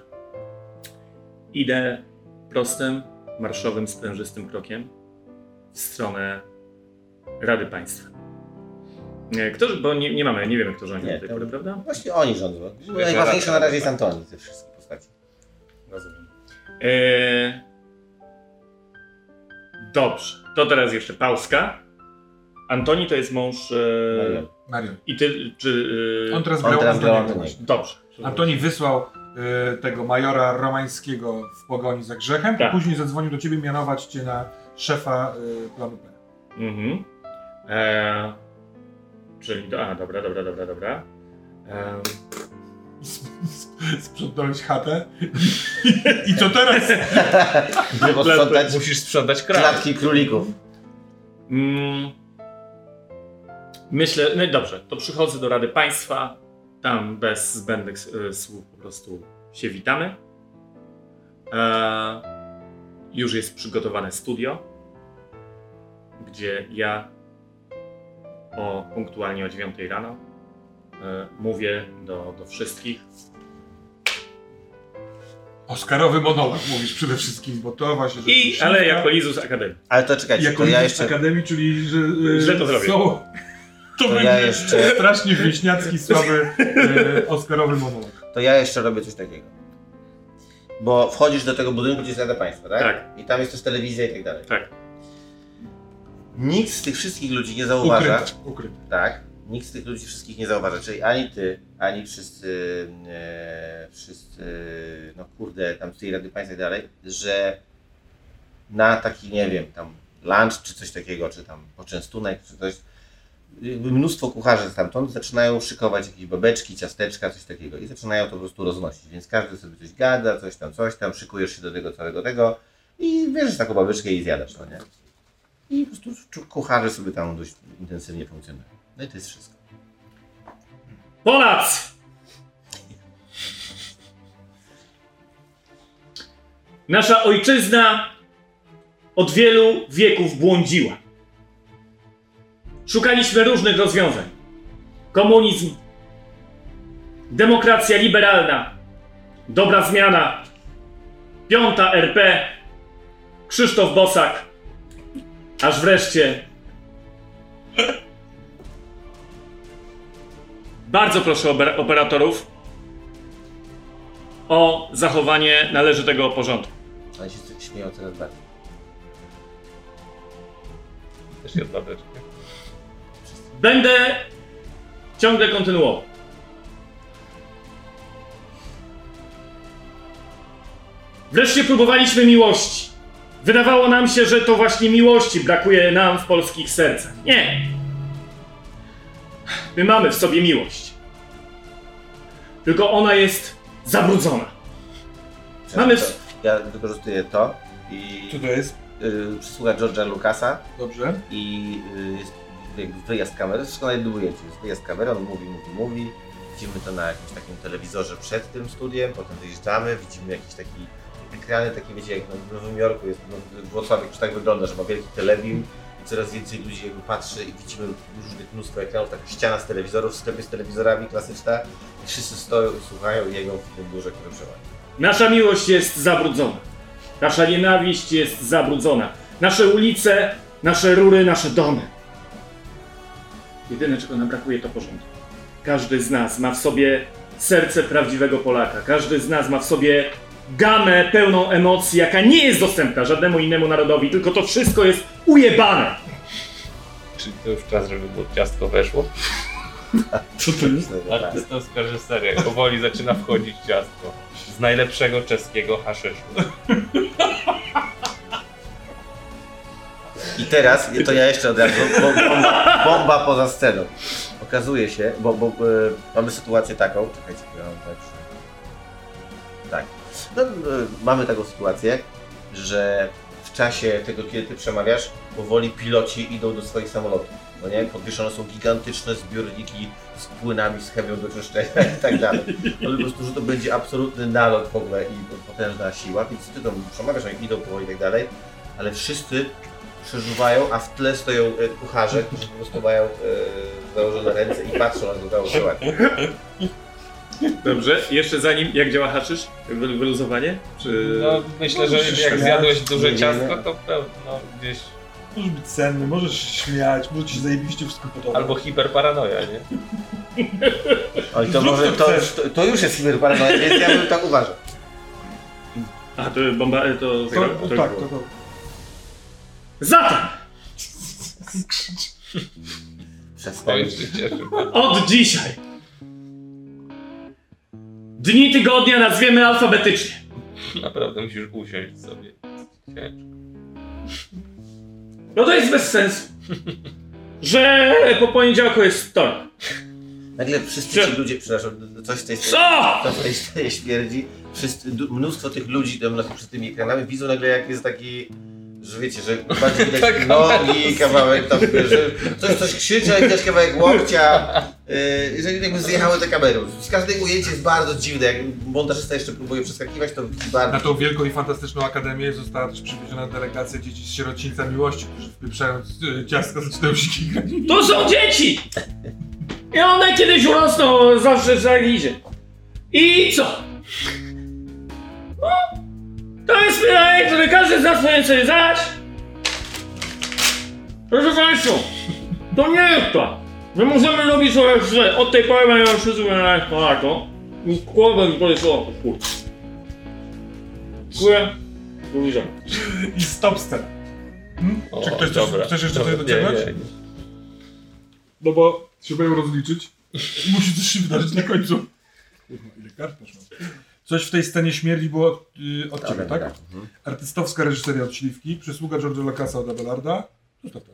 Speaker 3: Idę prostym, marszowym, sprężystym krokiem w stronę Rady Państwa. Nie, Kto, bo nie, nie mamy, nie wiemy kto rządzi
Speaker 2: Nie,
Speaker 3: do tej pory, prawda?
Speaker 2: Właśnie oni rządzą. Najważniejsze na razie jest Antoni ze wszystkich postaci.
Speaker 3: Rozumiem. Eee... Dobrze, to teraz jeszcze Pauska. Antoni to jest mąż... E... I ty, czy... E...
Speaker 1: On teraz grał. Antoniego.
Speaker 3: Dobrze.
Speaker 1: Antoni wysłał y, tego majora romańskiego w pogoni za grzechem,
Speaker 3: Tak.
Speaker 1: a później zadzwonił do ciebie mianować cię na szefa y, planu P.
Speaker 3: Mhm. Eee, czyli, do, a dobra, dobra, dobra, dobra. Eee, <laughs>
Speaker 1: Sprzątnąłeś chatę i, <laughs> i co teraz?
Speaker 2: Żeby <laughs>
Speaker 4: Musisz sprzątać kraj.
Speaker 2: klatki królików.
Speaker 3: mm, myślę, no i dobrze, to przychodzę do Rady Państwa, tam bez zbędnych e, słów po prostu się witamy. Eee, już jest przygotowane studio, gdzie ja o punktualnie o 9 rano e, mówię do, do wszystkich,
Speaker 1: Oscarowy monolog mówisz przede wszystkim, bo to właśnie... że
Speaker 3: I, ale jako Lizus Akademii.
Speaker 2: Ale to czekajcie,
Speaker 1: Jako
Speaker 2: to ja
Speaker 1: ja
Speaker 2: jeszcze...
Speaker 1: Akademii, czyli że y,
Speaker 3: Źle to zrobię.
Speaker 1: są... To,
Speaker 2: To
Speaker 1: będzie
Speaker 2: ja jeszcze-
Speaker 1: strasznie wieśniacki, słaby y, Oscarowy monolog.
Speaker 2: To ja jeszcze robię coś takiego. Bo wchodzisz do tego budynku, gdzie jest Rada Państwa, tak?
Speaker 3: Tak.
Speaker 2: I tam jest też telewizja i tak dalej.
Speaker 3: Tak.
Speaker 2: Nikt z tych wszystkich ludzi nie zauważa,
Speaker 1: Ukryte, ukryte.
Speaker 2: tak? Nikt z tych ludzi wszystkich nie zauważa, czyli ani ty, ani wszyscy, e, wszyscy, no kurde, tam z tej Rady Państwa i tak dalej, że na taki, nie wiem, tam lunch czy coś takiego, czy tam poczęstunek, czy coś, mnóstwo kucharzy stamtąd zaczynają szykować jakieś babeczki, ciasteczka, coś takiego i zaczynają to po prostu roznosić, więc każdy sobie coś gada, coś tam, coś tam, szykujesz się do tego całego tego i bierzesz taką babeczkę i zjadasz, no nie? I po prostu kucharze sobie tam dość intensywnie funkcjonują. No i to jest wszystko.
Speaker 3: Polacy! Nasza ojczyzna od wielu wieków błądziła. Szukaliśmy różnych rozwiązań. Komunizm, demokracja liberalna, dobra zmiana, piąta RP, Krzysztof Bosak, aż wreszcie Bardzo proszę oper- operatorów o zachowanie należytego porządku.
Speaker 2: Oni się śmieją coraz bardziej.
Speaker 4: Też jest babeczka.
Speaker 3: Będę ciągle kontynuował. Wreszcie próbowaliśmy miłości. Wydawało nam się, że to właśnie miłości brakuje nam w polskich sercach. Nie. My mamy w sobie miłość. Tylko ona jest zabrudzona. Mamy
Speaker 2: To, ja wykorzystuję to i
Speaker 1: Co to jest?
Speaker 2: y, przysługa George'a Lucasa
Speaker 1: Dobrze.
Speaker 2: i y, wyjazd kamery, wszystko na jednym ujęciu. Jest wyjazd kamery, on mówi, mówi, mówi Widzimy to na jakimś takim telewizorze przed tym studiem, potem wyjeżdżamy, widzimy jakiś taki ekrany, takie wiecie, jak w Nowym Jorku jest, no, Wrocław już tak wygląda, że ma wielki telebim i coraz więcej ludzi jakby patrzy i widzimy różnych mnóstwo ekranów, taka ściana z telewizorów, w sklepie z telewizorami klasyczna i wszyscy stoją, słuchają i jeją w tym biurze, które przewadzi.
Speaker 3: Nasza miłość jest zabrudzona. Nasza nienawiść jest zabrudzona. Nasze ulice, nasze rury, nasze domy. Jedyne, czego nam brakuje, to porządku. Każdy z nas ma w sobie serce prawdziwego Polaka. Każdy z nas ma w sobie gamę pełną emocji, jaka nie jest dostępna żadnemu innemu narodowi, tylko to wszystko jest ujebane.
Speaker 4: Czy to już czas, żeby było ciastko weszło?
Speaker 2: Tak. <laughs>
Speaker 4: Artystowska reżyseria. Powoli zaczyna wchodzić ciastko. Z najlepszego czeskiego haszyszu. <laughs>
Speaker 2: I teraz, to ja jeszcze od razu, bo, bomba, bomba poza sceną. Okazuje się, bo, bo e, mamy sytuację taką, czekajcie, ja mam że- tak. No, e, mamy taką sytuację, że w czasie tego, kiedy ty przemawiasz, powoli piloci idą do swoich samolotów. No nie? Podwieszone są gigantyczne zbiorniki z płynami, z chemią do czyszczenia i tak dalej. Ale po prostu, że to będzie absolutny nalot w ogóle i potężna siła, więc ty tam przemawiasz, oni idą powoli i tak dalej, ale wszyscy przeżuwają, a w tle stoją e, kucharze, którzy po prostu mają e, założone ręce i patrzą na to sytuację.
Speaker 3: Dobrze, jeszcze zanim, jak działa haszysz? Wy- Wyluzowanie? Czy...
Speaker 4: No myślę, że
Speaker 1: Możesz
Speaker 4: jak
Speaker 1: śmiać,
Speaker 4: zjadłeś duże
Speaker 2: nie
Speaker 4: ciastko,
Speaker 2: wiemy.
Speaker 4: to pewno gdzieś...
Speaker 1: Możesz być cenny, możesz się śmiać, może ci się zajebiście wszystko podoba.
Speaker 4: Albo hiperparanoja, nie?
Speaker 2: Oj, to
Speaker 1: Zrób
Speaker 2: może,
Speaker 1: co
Speaker 2: to,
Speaker 1: chcesz.
Speaker 2: to, to już jest hiperparanoja, więc ja bym tak uważał.
Speaker 3: A, to bomba, to...
Speaker 1: to,
Speaker 3: to,
Speaker 1: tak, to, to.
Speaker 3: Zatem!
Speaker 4: To
Speaker 2: Przestań.
Speaker 4: już się cieszy.
Speaker 3: Od dzisiaj dni tygodnia nazwiemy alfabetycznie.
Speaker 4: Naprawdę musisz usiąść sobie. Ciężko.
Speaker 3: No to jest bez sensu, że po poniedziałku jest wtorek.
Speaker 2: Nagle wszyscy ci ludzie, przepraszam, coś w tej
Speaker 3: Co?
Speaker 2: to w tej scenie śmierdzi. Wszyscy, du- mnóstwo tych ludzi tam na, przed tymi ekranami widzą nagle jak jest taki, że wiecie, że <laughs> bardziej widać
Speaker 4: Tak,
Speaker 2: nogi, kawałek tam, że ktoś coś krzyczy, ale widać kawałek łokcia, yy, że jakby zjechały te kamery. Z każdej ujęcie jest bardzo dziwne, jak montażysta jeszcze próbuje przeskakiwać, to bardzo...
Speaker 1: Na tą wielką i fantastyczną akademię została też przywieziona delegacja dzieci z sierocińca miłości, którzy wpieprzając y, ciastka zaczynają się kichać.
Speaker 3: To są dzieci! I one kiedyś urosną zawsze za idzie. I co? No, to jest pytanie, które każdy z nas powinien sobie zadać. Proszę Państwa, to nie jest tak. My możemy robić sobie źle. Od tej pory mają wszyscy na Polakom. I głowę mi powie słowo. Kurwa. Dziękuję. Do widzenia.
Speaker 1: I stop scena. Hmm?
Speaker 4: O,
Speaker 1: Czy ktoś
Speaker 4: dobra.
Speaker 1: coś, chcesz jeszcze
Speaker 4: Dobra,
Speaker 1: coś dociągnąć?
Speaker 4: nie, nie, nie.
Speaker 1: No bo trzeba ją rozliczyć. Musi coś się wydarzyć na końcu. Kurwa, <laughs> ile kart poszło. Coś w tej scenie śmierdzi było od, y, od ciebie, tak?
Speaker 2: Mhm.
Speaker 1: Artystowska reżyseria od Śliwki, przysługa George'a Lucasa od Abelarda. Zostaw to.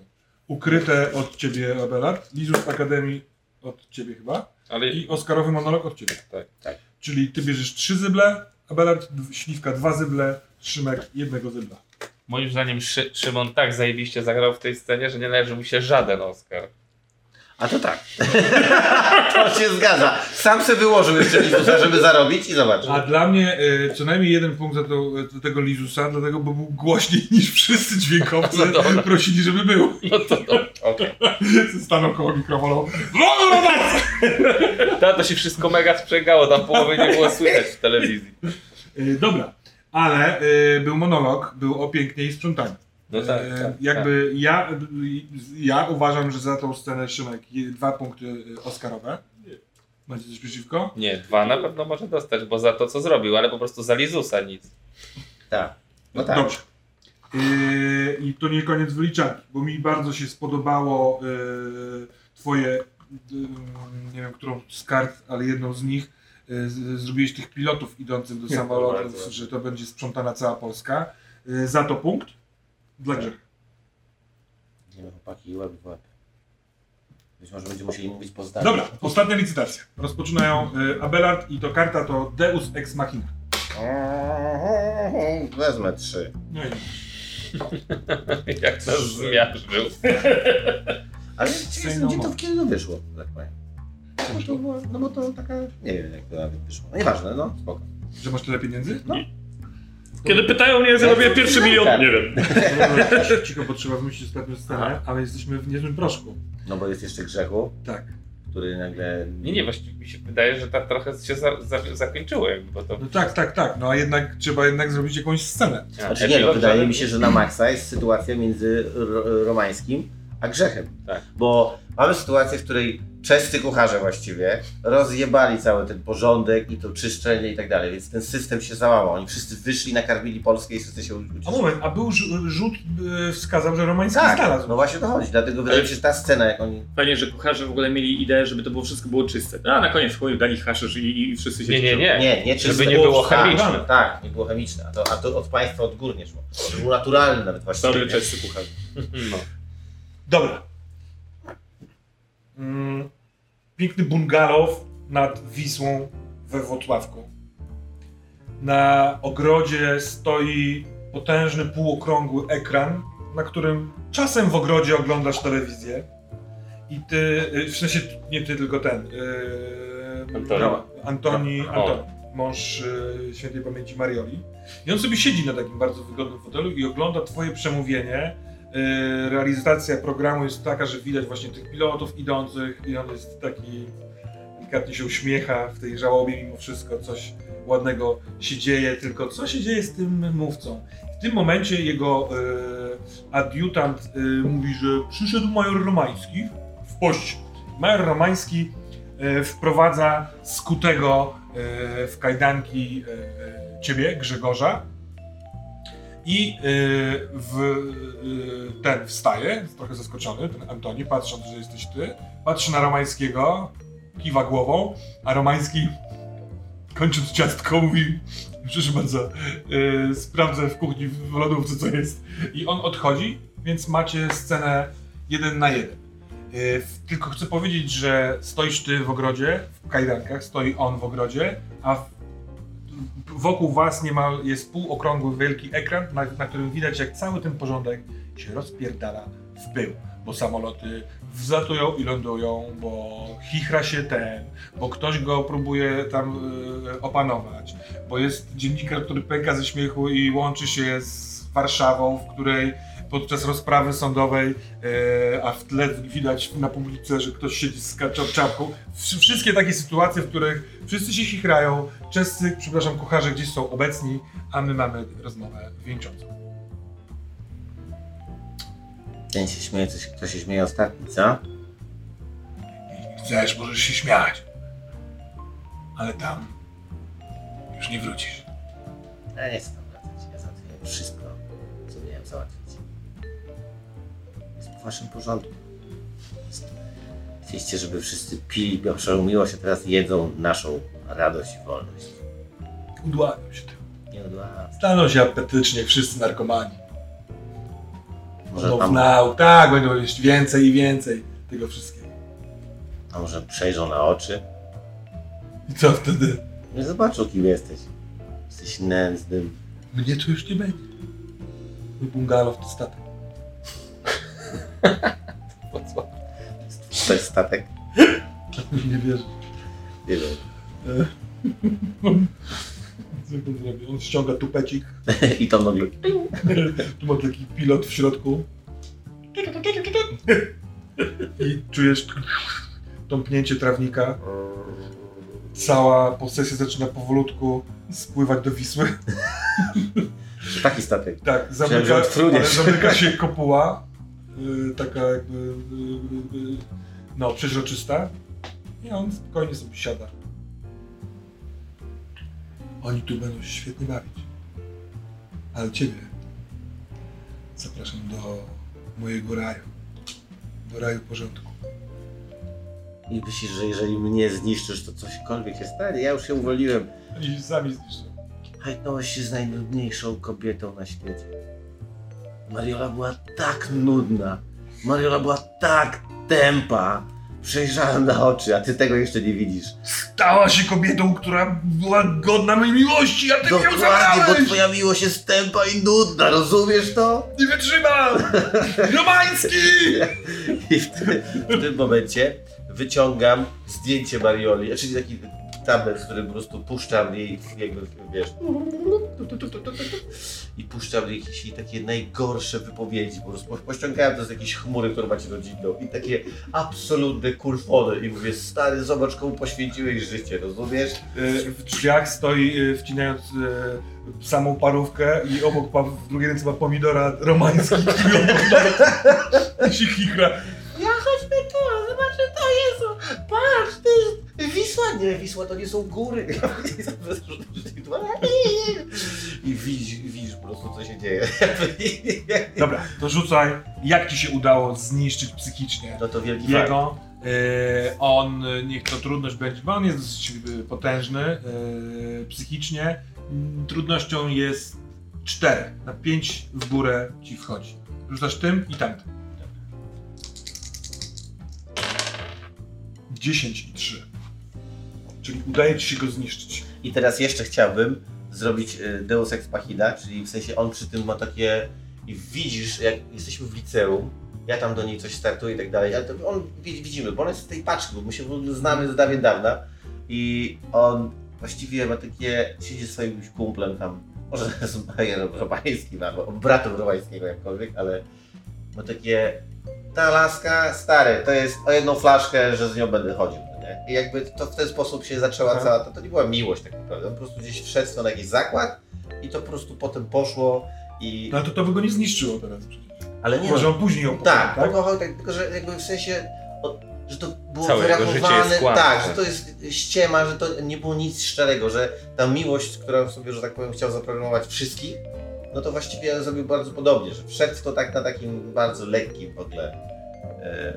Speaker 1: Ukryte od ciebie Abelard. Lizus Akademii od ciebie chyba.
Speaker 4: Ale
Speaker 1: I Oscarowy monolog od ciebie.
Speaker 4: tak, tak.
Speaker 1: Czyli ty bierzesz trzy zyble, Abelard, Śliwka dwa zyble, Szymek jednego zybla.
Speaker 4: Moim zdaniem Szy Szymon tak zajebiście zagrał w tej scenie, że nie należy mu się żaden Oscar.
Speaker 2: A to tak. <laughs> to się zgadza. Sam se wyłożył jeszcze Lizusa, żeby zarobić i zobacz.
Speaker 1: A dla mnie y, co najmniej jeden punkt za to, za tego Lizusa, dlatego bo był głośniej niż wszyscy dźwiękowcy
Speaker 4: No
Speaker 1: prosili, żeby był.
Speaker 4: No to dobrze, okej.
Speaker 1: Stanął koło mikrofonu.
Speaker 4: Ta, to się wszystko mega sprzęgało, tam połowy nie było słychać w telewizji.
Speaker 1: Y, Dobra, ale y, był monolog, był o pięknie i sprzątaniu.
Speaker 4: No tak,
Speaker 1: Y,
Speaker 4: tak,
Speaker 1: Jakby ja, y, ja uważam, że za tą scenę Szymek dwa punkty y, Oscarowe. Macie coś przeciwko?
Speaker 4: Nie, dwa na pewno może dostać, bo za to co zrobił, ale po prostu za Lizusa nic.
Speaker 2: Tak. No tak.
Speaker 1: Dobrze. Yy, I to nie koniec wyliczanki, bo mi bardzo się spodobało yy, twoje, yy, nie wiem którą z kart, ale jedną z nich, z- zrobiłeś tych pilotów idących do samolotów, że to będzie sprzątana cała Polska. Za to punkt dla Grzecha.
Speaker 2: Nie no, chłopaki, łeb w łeb. Być może będziemy musieli mówić po zdaniu.
Speaker 1: Dobra, ostatnia licytacja. Rozpoczynają yy, Abelard i to karta to Deus Ex Machina. <laughs>
Speaker 2: Wezmę trzy.
Speaker 1: No i <laughs>
Speaker 4: Jak nas zmiażdżył. <laughs>
Speaker 2: Ale gdzie to w kiedy to wyszło, tak powiem. no
Speaker 1: wyszło?
Speaker 2: to, no bo to taka, nie wiem jak to nawet wyszło. No nieważne, no spoko.
Speaker 1: Że masz tyle pieniędzy?
Speaker 2: No.
Speaker 3: Kiedy pytają mnie, zarobię pierwszy milion, nie wiem. <laughs>
Speaker 1: Cicho, bo trzeba wymyślić ostatnią scenę, ale jesteśmy w niezłym proszku.
Speaker 2: No bo jest jeszcze grzechu,
Speaker 1: Tak.
Speaker 2: który nagle...
Speaker 4: Nie, nie, właściwie mi się wydaje, że tak trochę się za, za, zakończyło jakby, bo to...
Speaker 1: No tak, tak, tak. No a jednak trzeba jednak zrobić jakąś scenę.
Speaker 2: Znaczy nie, no, wydaje mi się, że na maksa jest sytuacja między ro- romańskim a grzechem.
Speaker 4: Tak.
Speaker 2: Bo mamy sytuację, w której czescy kucharze właściwie rozjebali cały ten porządek i to czyszczenie i tak dalej, więc ten system się załamał. Oni wszyscy wyszli, nakarmili Polskę i wszyscy się uczyli.
Speaker 1: A moment, a był rzu- rzut, y, wskazał, że Romański
Speaker 2: Tak,
Speaker 1: znalazł.
Speaker 2: no właśnie to chodzi. Dlatego wydaje mi się, że ta scena, jak oni...
Speaker 3: Fajnie, że kucharze w ogóle mieli ideę, żeby to było wszystko było czyste. No, a na koniec chuj, dali haszysz i, i wszyscy się
Speaker 4: Nie, nie, nie.
Speaker 2: Nie, nie
Speaker 4: Żeby
Speaker 2: czyste.
Speaker 4: nie było
Speaker 2: Tak,
Speaker 4: chemiczne.
Speaker 2: Tak, nie było chemiczne. A to, a to od państwa odgórnie szło. To był naturalny nawet właściwie.
Speaker 3: Sorry,
Speaker 2: nie?
Speaker 3: czescy kucharze. <laughs>
Speaker 4: No.
Speaker 1: Dobra. Mm, piękny bungalow nad Wisłą we Włocławku. Na ogrodzie stoi potężny, półokrągły ekran, na którym czasem w ogrodzie oglądasz telewizję. I ty, y, w sensie nie ty, tylko ten. Yy,
Speaker 3: Antoni.
Speaker 1: Antoni. Antoni mąż y, świętej pamięci Marioli. I on sobie siedzi na takim bardzo wygodnym fotelu i ogląda twoje przemówienie. Y, realizacja programu jest taka, że widać właśnie tych pilotów idących i on jest taki delikatnie się uśmiecha w tej żałobie mimo wszystko, coś ładnego się dzieje, tylko co się dzieje z tym mówcą? W tym momencie jego y, adiutant y, mówi, że przyszedł major Romański w poście. Major Romański y, wprowadza skutego w kajdanki ciebie, Grzegorza, i y, w, y, ten wstaje, trochę zaskoczony, ten Antoni, patrząc, że jesteś ty, patrzy na Romańskiego, kiwa głową, a Romański kończąc ciastko mówi proszę bardzo, y, sprawdzę w kuchni w lodówce co jest i on odchodzi, więc macie scenę jeden na jeden. Y, w- tylko chcę powiedzieć, że stoisz ty w ogrodzie, w kajdankach, stoi on w ogrodzie, a w, wokół was niemal jest półokrągły wielki ekran, na, na którym widać jak cały ten porządek się rozpierdala w pył, bo samoloty wzlatują i lądują, bo chichra się ten, bo ktoś go próbuje tam y, opanować, bo jest dziennikarz, który pęka ze śmiechu i łączy się z Warszawą, w której podczas rozprawy sądowej, e, a w tle widać na publice, że ktoś siedzi z czapką. Wsz- Wszystkie takie sytuacje, w których wszyscy się chichrają, czescy, przepraszam, kucharze gdzieś są obecni, a my mamy rozmowę wieńczącą.
Speaker 2: Ten się śmieje, coś, kto się śmieje ostatni, co?
Speaker 1: Chcesz, możesz się śmiać, ale tam już nie wrócisz.
Speaker 2: Ja nie chcę tam wracać. Ja załatwiłem wszystko, co miałem załatwić. Jest w waszym porządku. Jest- Chcieliście, żeby wszyscy pili naszą miłość, a teraz jedzą naszą radość i wolność.
Speaker 1: Udławią się tym.
Speaker 2: Nie od was.
Speaker 1: Staną się apetycznie wszyscy narkomani.
Speaker 2: Może
Speaker 1: Będą w
Speaker 2: tam,
Speaker 1: tak, będą jeść więcej i więcej tego wszystkiego.
Speaker 2: a może przejrzą na oczy?
Speaker 1: I co wtedy?
Speaker 2: Nie zobaczą, kim jesteś. Jesteś nędznym.
Speaker 1: Mnie tu już nie będzie. Mój bungalow to statek. <laughs>
Speaker 4: Po co?
Speaker 2: To jest statek. <laughs>
Speaker 1: Nie wierzę.
Speaker 2: Nie wiem. <laughs>
Speaker 1: On ściąga tupecik.
Speaker 2: I to nogi. <laughs>
Speaker 1: Tu ma taki pilot w środku. I czujesz tąpnięcie trawnika. Cała posesja zaczyna powolutku spływać do Wisły.
Speaker 2: Taki statek.
Speaker 1: Tak, zamyka, ale zamyka się kopuła. y, taka jakby y, y, no, przeźroczysta. I on spokojnie sobie siada. Oni tu będą się świetnie bawić. Ale ciebie zapraszam do mojego raju. Do raju porządku.
Speaker 2: I myślisz, że jeżeli mnie zniszczysz, to cośkolwiek się stanie? Ja już się uwolniłem.
Speaker 1: Się sami zniszczą.
Speaker 2: Hajtnąłeś się z najnudniejszą kobietą na świecie. Mariola była tak nudna. Mariola była tak tępa. Przejrzałem na oczy, a ty tego jeszcze nie widzisz.
Speaker 1: Stała się kobietą, która była godna mojej miłości, a ty mi ją
Speaker 2: Dokładnie, bo
Speaker 1: zabrałeś!
Speaker 2: twoja miłość jest tępa i nudna, rozumiesz to?
Speaker 1: Nie wytrzymam! <laughs> Romański!
Speaker 2: I w, ty, w tym momencie wyciągam zdjęcie Marioli, czyli taki tablet, który po prostu puszczam jej, jakby, wiesz, i puszczam jej jakieś takie najgorsze wypowiedzi, po prostu pościągałem to z jakiejś chmury, którą macie rodzinną i takie absolutne kurwony i mówię, stary, zobacz komu poświęciłeś życie, rozumiesz?
Speaker 1: Y, W drzwiach stoi y, wcinając y, samą parówkę i obok w drugiej ręce ma pomidora romański, <laughs> nawet <laughs> się chichra.
Speaker 2: Chodźmy tu, zobaczę, to jest, patrz, to jest Wisła, nie, Wisła to nie są góry. <laughs> I widzisz, widzisz po prostu co się dzieje.
Speaker 1: Dobra, to rzucaj, jak ci się udało zniszczyć psychicznie
Speaker 2: No to wielki fakt.
Speaker 1: jego. Y, on, niech to trudność będzie, bo on jest dosyć y, potężny y, psychicznie. Mm, Trudnością jest 4. Na 5 w górę ci wchodzi. Rzucasz tym i tamtym. 10 i 3. Czyli udaje ci się go zniszczyć.
Speaker 2: I teraz jeszcze chciałbym zrobić y, Deus Ex Machina, czyli w sensie on przy tym ma takie i widzisz, jak jesteśmy w liceum, ja tam do niej coś startuję i tak dalej, ale to on wi- widzimy, bo on jest z tej paczki, bo my się znamy z dawien dawna i on właściwie ma takie, siedzi ze swoim kumplem tam, może <laughs> z Bajerem Robańskim albo bratem Robańskiego jakkolwiek, ale ma takie, ta laska, stary, to jest o jedną flaszkę, że z nią będę chodził. Nie? I jakby to w ten sposób się zaczęła
Speaker 1: Aha.
Speaker 2: cała, to, to nie była miłość tak naprawdę, on po prostu gdzieś wszedł to na jakiś zakład i to po prostu potem poszło i...
Speaker 1: No ale to, to by go nie zniszczyło teraz przecież.
Speaker 2: Ale nie
Speaker 1: Może
Speaker 2: no,
Speaker 1: on później ją
Speaker 2: tak,
Speaker 1: tak?
Speaker 2: pokochał tak, tylko że jakby w sensie, że to było
Speaker 4: Całe
Speaker 2: wyrachowane, tak, że to jest ściema, że to nie było nic szczerego, że ta miłość, którą sobie, że tak powiem, chciał zaprogramować wszystkich, no to właściwie zrobił bardzo podobnie, że wszedł w to tak na takim bardzo lekkim w ogóle e,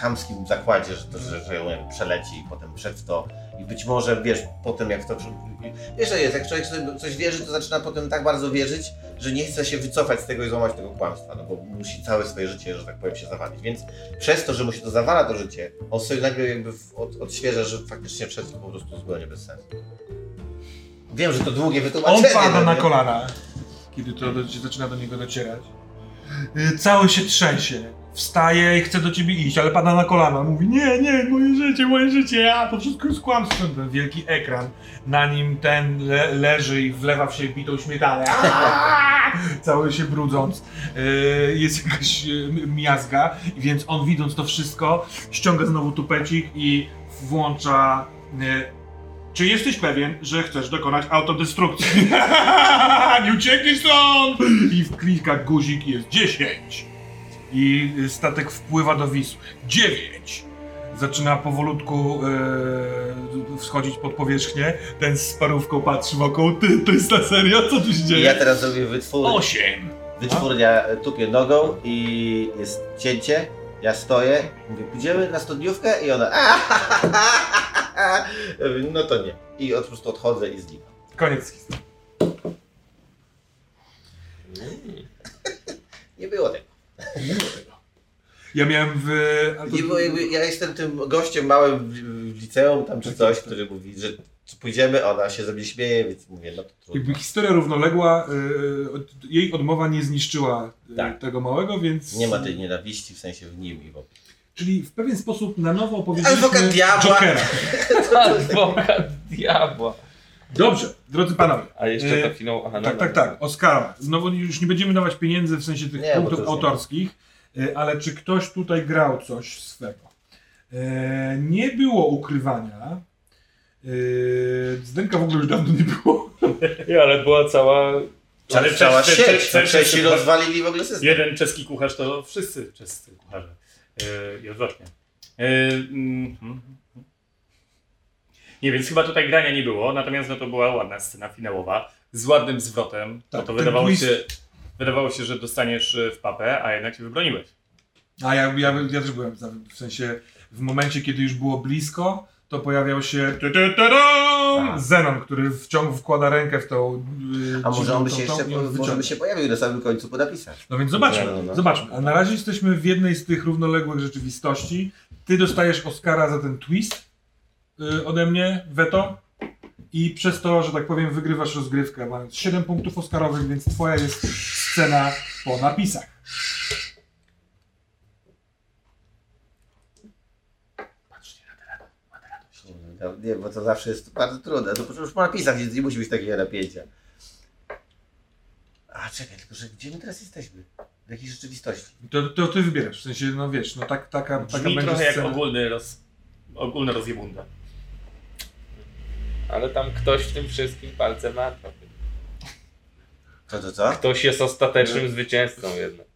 Speaker 2: chamskim zakładzie, że to, że, że ją przeleci i potem wszedł w to i być może, wiesz, potem jak w to, wiesz, że jest, jak człowiek sobie coś wierzy, to zaczyna potem tak bardzo wierzyć, że nie chce się wycofać z tego i złamać tego kłamstwa, no bo musi całe swoje życie, że tak powiem, się zawalić. Więc przez to, że mu się to zawala to życie, on sobie nagle jakby od, odświeża, że faktycznie wszedł po prostu zupełnie bez sensu. Wiem, że to długie
Speaker 1: On
Speaker 2: wytłumaczenie.
Speaker 1: pada
Speaker 2: no
Speaker 1: na kolana, kiedy to do, zaczyna do niego docierać. Y, Cały się trzęsie. Wstaje i chce do ciebie iść, ale pada na kolana. Mówi, nie, nie, moje życie, moje życie, a to wszystko jest kłamstwem. Ten wielki ekran, na nim ten le leży i wlewa w siebie bitą śmietanę. Cały się brudząc. Y, Jest jakaś y, miazga, więc on widząc to wszystko, ściąga znowu tupecik i włącza czy jesteś pewien, że chcesz dokonać autodestrukcji? <laughs> Nie uciekniesz stąd! I klika guzik jest 10. I statek wpływa do Wisły. 9. Zaczyna powolutku e, wschodzić pod powierzchnię. Ten z parówką patrzy wokół. Ty, to jest ta seria? Co tu się dzieje?
Speaker 2: ja teraz zrobię wytwór.
Speaker 1: 8.
Speaker 2: Wytwórnia tupie nogą i jest cięcie. Ja stoję, mówię, pójdziemy na studniówkę i ona. No to nie. I od, po prostu odchodzę i znikam.
Speaker 1: Koniec historii.
Speaker 2: Nie było tego.
Speaker 1: Ja miałem w... to-
Speaker 2: ja jestem tym gościem małym w, w liceum tam czy coś, który mówi, że pójdziemy, ona się ze mnie śmieje, więc mówię, no to trudno.
Speaker 1: Jakby historia równoległa, y, od- jej odmowa nie zniszczyła y,
Speaker 2: Tak.
Speaker 1: tego małego, więc...
Speaker 2: Nie ma tej nienawiści w sensie w nim i w ogóle.
Speaker 1: Czyli w pewien sposób na nowo opowiedzieliśmy
Speaker 2: Adwokat diabła. <laughs>
Speaker 4: Adwokat diabła.
Speaker 1: Dobrze, drodzy panowie.
Speaker 4: A jeszcze
Speaker 1: E,
Speaker 4: to finał... Aha, no
Speaker 1: Tak, tak, tak. Oscara. Znowu już nie będziemy dawać pieniędzy w sensie tych
Speaker 2: Nie,
Speaker 1: punktów autorskich, ale czy ktoś tutaj grał coś swego? E, Nie było ukrywania. Y, Zdenka w ogóle już dawno nie było.
Speaker 3: Ale była cała...
Speaker 2: Ale cała sieć,
Speaker 3: cze-
Speaker 2: przecież
Speaker 3: cze-
Speaker 2: ci rozwalili w ogóle system.
Speaker 3: Jeden czeski kucharz to wszyscy czescy kucharze. Yy, I odwrotnie. Yy, mm, mm. Nie, więc chyba tutaj grania nie było, natomiast no to była ładna scena finałowa z ładnym zwrotem.
Speaker 1: Tak,
Speaker 3: no to wydawało
Speaker 1: twist.
Speaker 3: się, wydawało się, że dostaniesz y, w papę, a jednak się wybroniłeś.
Speaker 1: A ja, ja, ja też byłem, za- w sensie w momencie, kiedy już było blisko, to pojawiał się tu, tu,
Speaker 2: A.
Speaker 1: Zenon, który wciąż wkłada rękę w tą... y,
Speaker 2: A może on by się
Speaker 1: tą-
Speaker 2: jeszcze może by się pojawił na samym końcu po napisach.
Speaker 1: No więc zobaczmy,
Speaker 2: No, no, no.
Speaker 1: zobaczmy. A na razie jesteśmy w jednej z tych równoległych rzeczywistości. Ty dostajesz Oscara za ten twist y, ode mnie, Veto. I przez to, że tak powiem, wygrywasz rozgrywkę, mając 7 punktów Oscarowych, więc twoja jest scena po napisach.
Speaker 2: No, nie, bo to zawsze jest bardzo trudne. To już po napisach nie, nie musi być takiego napięcia. A czekaj, tylko że gdzie my teraz jesteśmy? W jakiej rzeczywistości?
Speaker 1: To, to ty wybierasz, w sensie, no wiesz, no tak, taka, taka
Speaker 5: Brzmi
Speaker 1: będzie
Speaker 5: trochę jak
Speaker 1: scena.
Speaker 5: ogólny roz... ogólna rozjebunda.
Speaker 4: Ale tam ktoś w tym wszystkim palce ma.
Speaker 2: Co to co?
Speaker 4: Ktoś jest ostatecznym zwycięzcą jednak.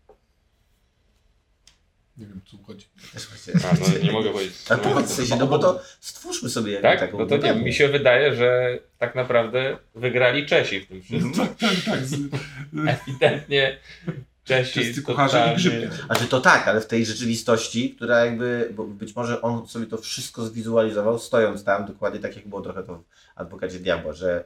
Speaker 1: Nie wiem, co chodzi.
Speaker 2: Też właśnie.
Speaker 4: A, no nie mogę powiedzieć.
Speaker 2: A powiedz sensie, no bo to stwórzmy sobie jakby
Speaker 4: Tak?
Speaker 2: taką
Speaker 4: No to nie, mi się wydaje, że tak naprawdę wygrali Czesi w tym wszystkim.
Speaker 1: Tak, tak, tak. Z,
Speaker 4: Ewidentnie Czesi
Speaker 1: Wszyscy kucharze i
Speaker 4: totalnie-
Speaker 1: grzybnie.
Speaker 2: A że to tak, ale w tej rzeczywistości, która jakby, bo być może on sobie to wszystko zwizualizował, stojąc tam, dokładnie tak jak było trochę to w Adwokacie Diabła, że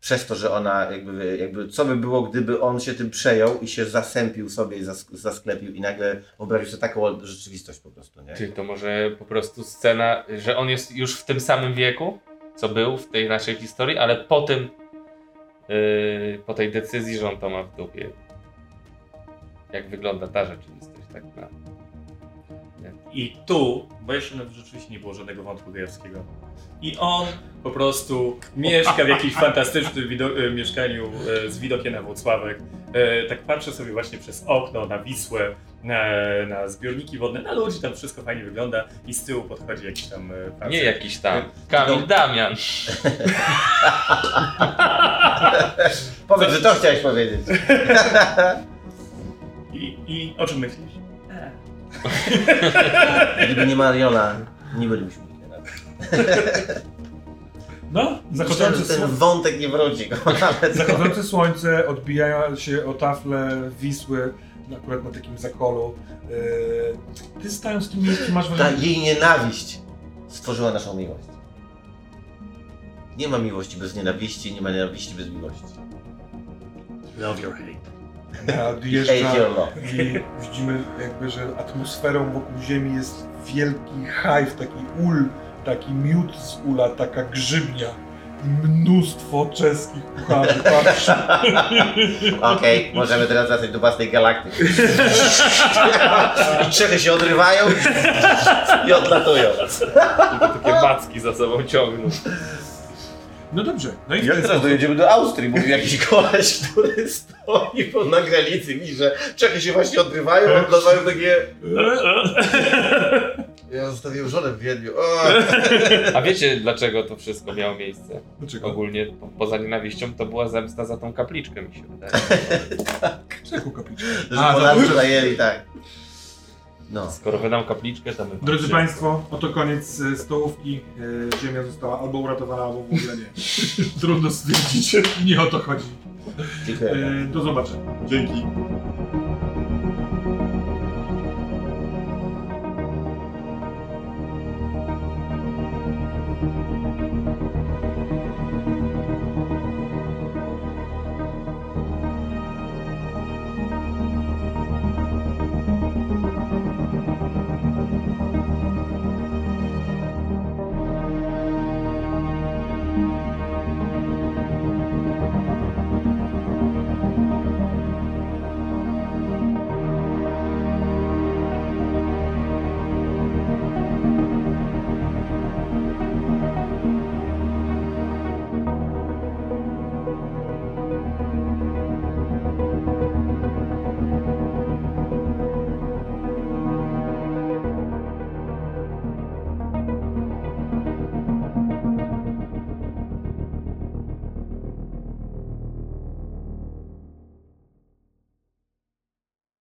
Speaker 2: przez to, że ona jakby, jakby co by było, gdyby on się tym przejął i się zasępił sobie i zask- zasklepił i nagle wyobraził sobie taką rzeczywistość po prostu, nie?
Speaker 4: Ty, to może po prostu scena, że on jest już w tym samym wieku, co był w tej naszej historii, ale po tym, yy, po tej decyzji, że on to ma w dupie. Jak wygląda ta rzeczywistość, tak na...
Speaker 5: I tu, bo jeszcze nawet rzeczywiście nie było żadnego wątku gejowskiego. I on po prostu mieszka w jakimś fantastycznym e, mieszkaniu e, z widokiem na Włocławek. E, tak patrzę sobie właśnie przez okno na Wisłę, na, na zbiorniki wodne, na ludzi, tam wszystko fajnie wygląda i z tyłu podchodzi jakiś tam e, facet.
Speaker 4: Nie jakiś tam, Kamil
Speaker 2: No.
Speaker 4: Damian. <laughs>
Speaker 2: Powiedz, że to chciałeś powiedzieć.
Speaker 5: I, I o czym myślisz? <laughs>
Speaker 2: Gdyby nie Mariola, nie bylibyśmy nigdy razem.
Speaker 1: No,
Speaker 2: Myślałem,
Speaker 1: zachodzące,
Speaker 2: że ten
Speaker 1: słońce,
Speaker 2: wątek nie wróci, <laughs> ale to...
Speaker 1: zachodzące słońce odbija się o tafle Wisły, akurat na takim zakolu. Yy, ty stając w tym miejscu masz
Speaker 2: Ta
Speaker 1: wrażenie,
Speaker 2: jej nienawiść stworzyła naszą miłość. Nie ma miłości bez nienawiści, nie ma nienawiści bez miłości.
Speaker 5: Love your hate.
Speaker 2: Love. <laughs>
Speaker 1: i widzimy jakby, że atmosferą wokół Ziemi jest wielki hive, taki ul, taki miód z ula, taka grzybnia i mnóstwo czeskich kucharzy. Patrz, <laughs>
Speaker 2: Okej, możemy teraz wracać do własnej galaktyki. <laughs> I Czechy się odrywają i odlatują.
Speaker 4: Takie macki za sobą ciągną.
Speaker 1: No dobrze, no i
Speaker 2: Jak teraz
Speaker 1: sposób,
Speaker 2: dojedziemy do Austrii, mówił jakiś <laughs> koleś, który stoi po na granicy, widzi, że Czechy się właśnie odrywają, odlatują takie... Ja zostawiłem żonę w Wiedniu. O!
Speaker 4: A wiecie dlaczego to wszystko miało miejsce?
Speaker 1: Dlaczego?
Speaker 4: Ogólnie po, poza nienawiścią to była zemsta za tą kapliczkę mi się wydaje.
Speaker 1: Jaką kapliczkę?
Speaker 2: Że
Speaker 1: A,
Speaker 2: Polacy zajęli, tak. No.
Speaker 4: Skoro wydam kapliczkę, to my
Speaker 1: Drodzy
Speaker 4: patrzymy.
Speaker 1: Państwo, oto koniec e, stołówki. E, Ziemia została albo uratowana, albo w ogóle nie. <laughs> Trudno stwierdzić, nie o to chodzi.
Speaker 2: Dziękuję.
Speaker 1: E, Do zobaczenia.
Speaker 5: Dzięki.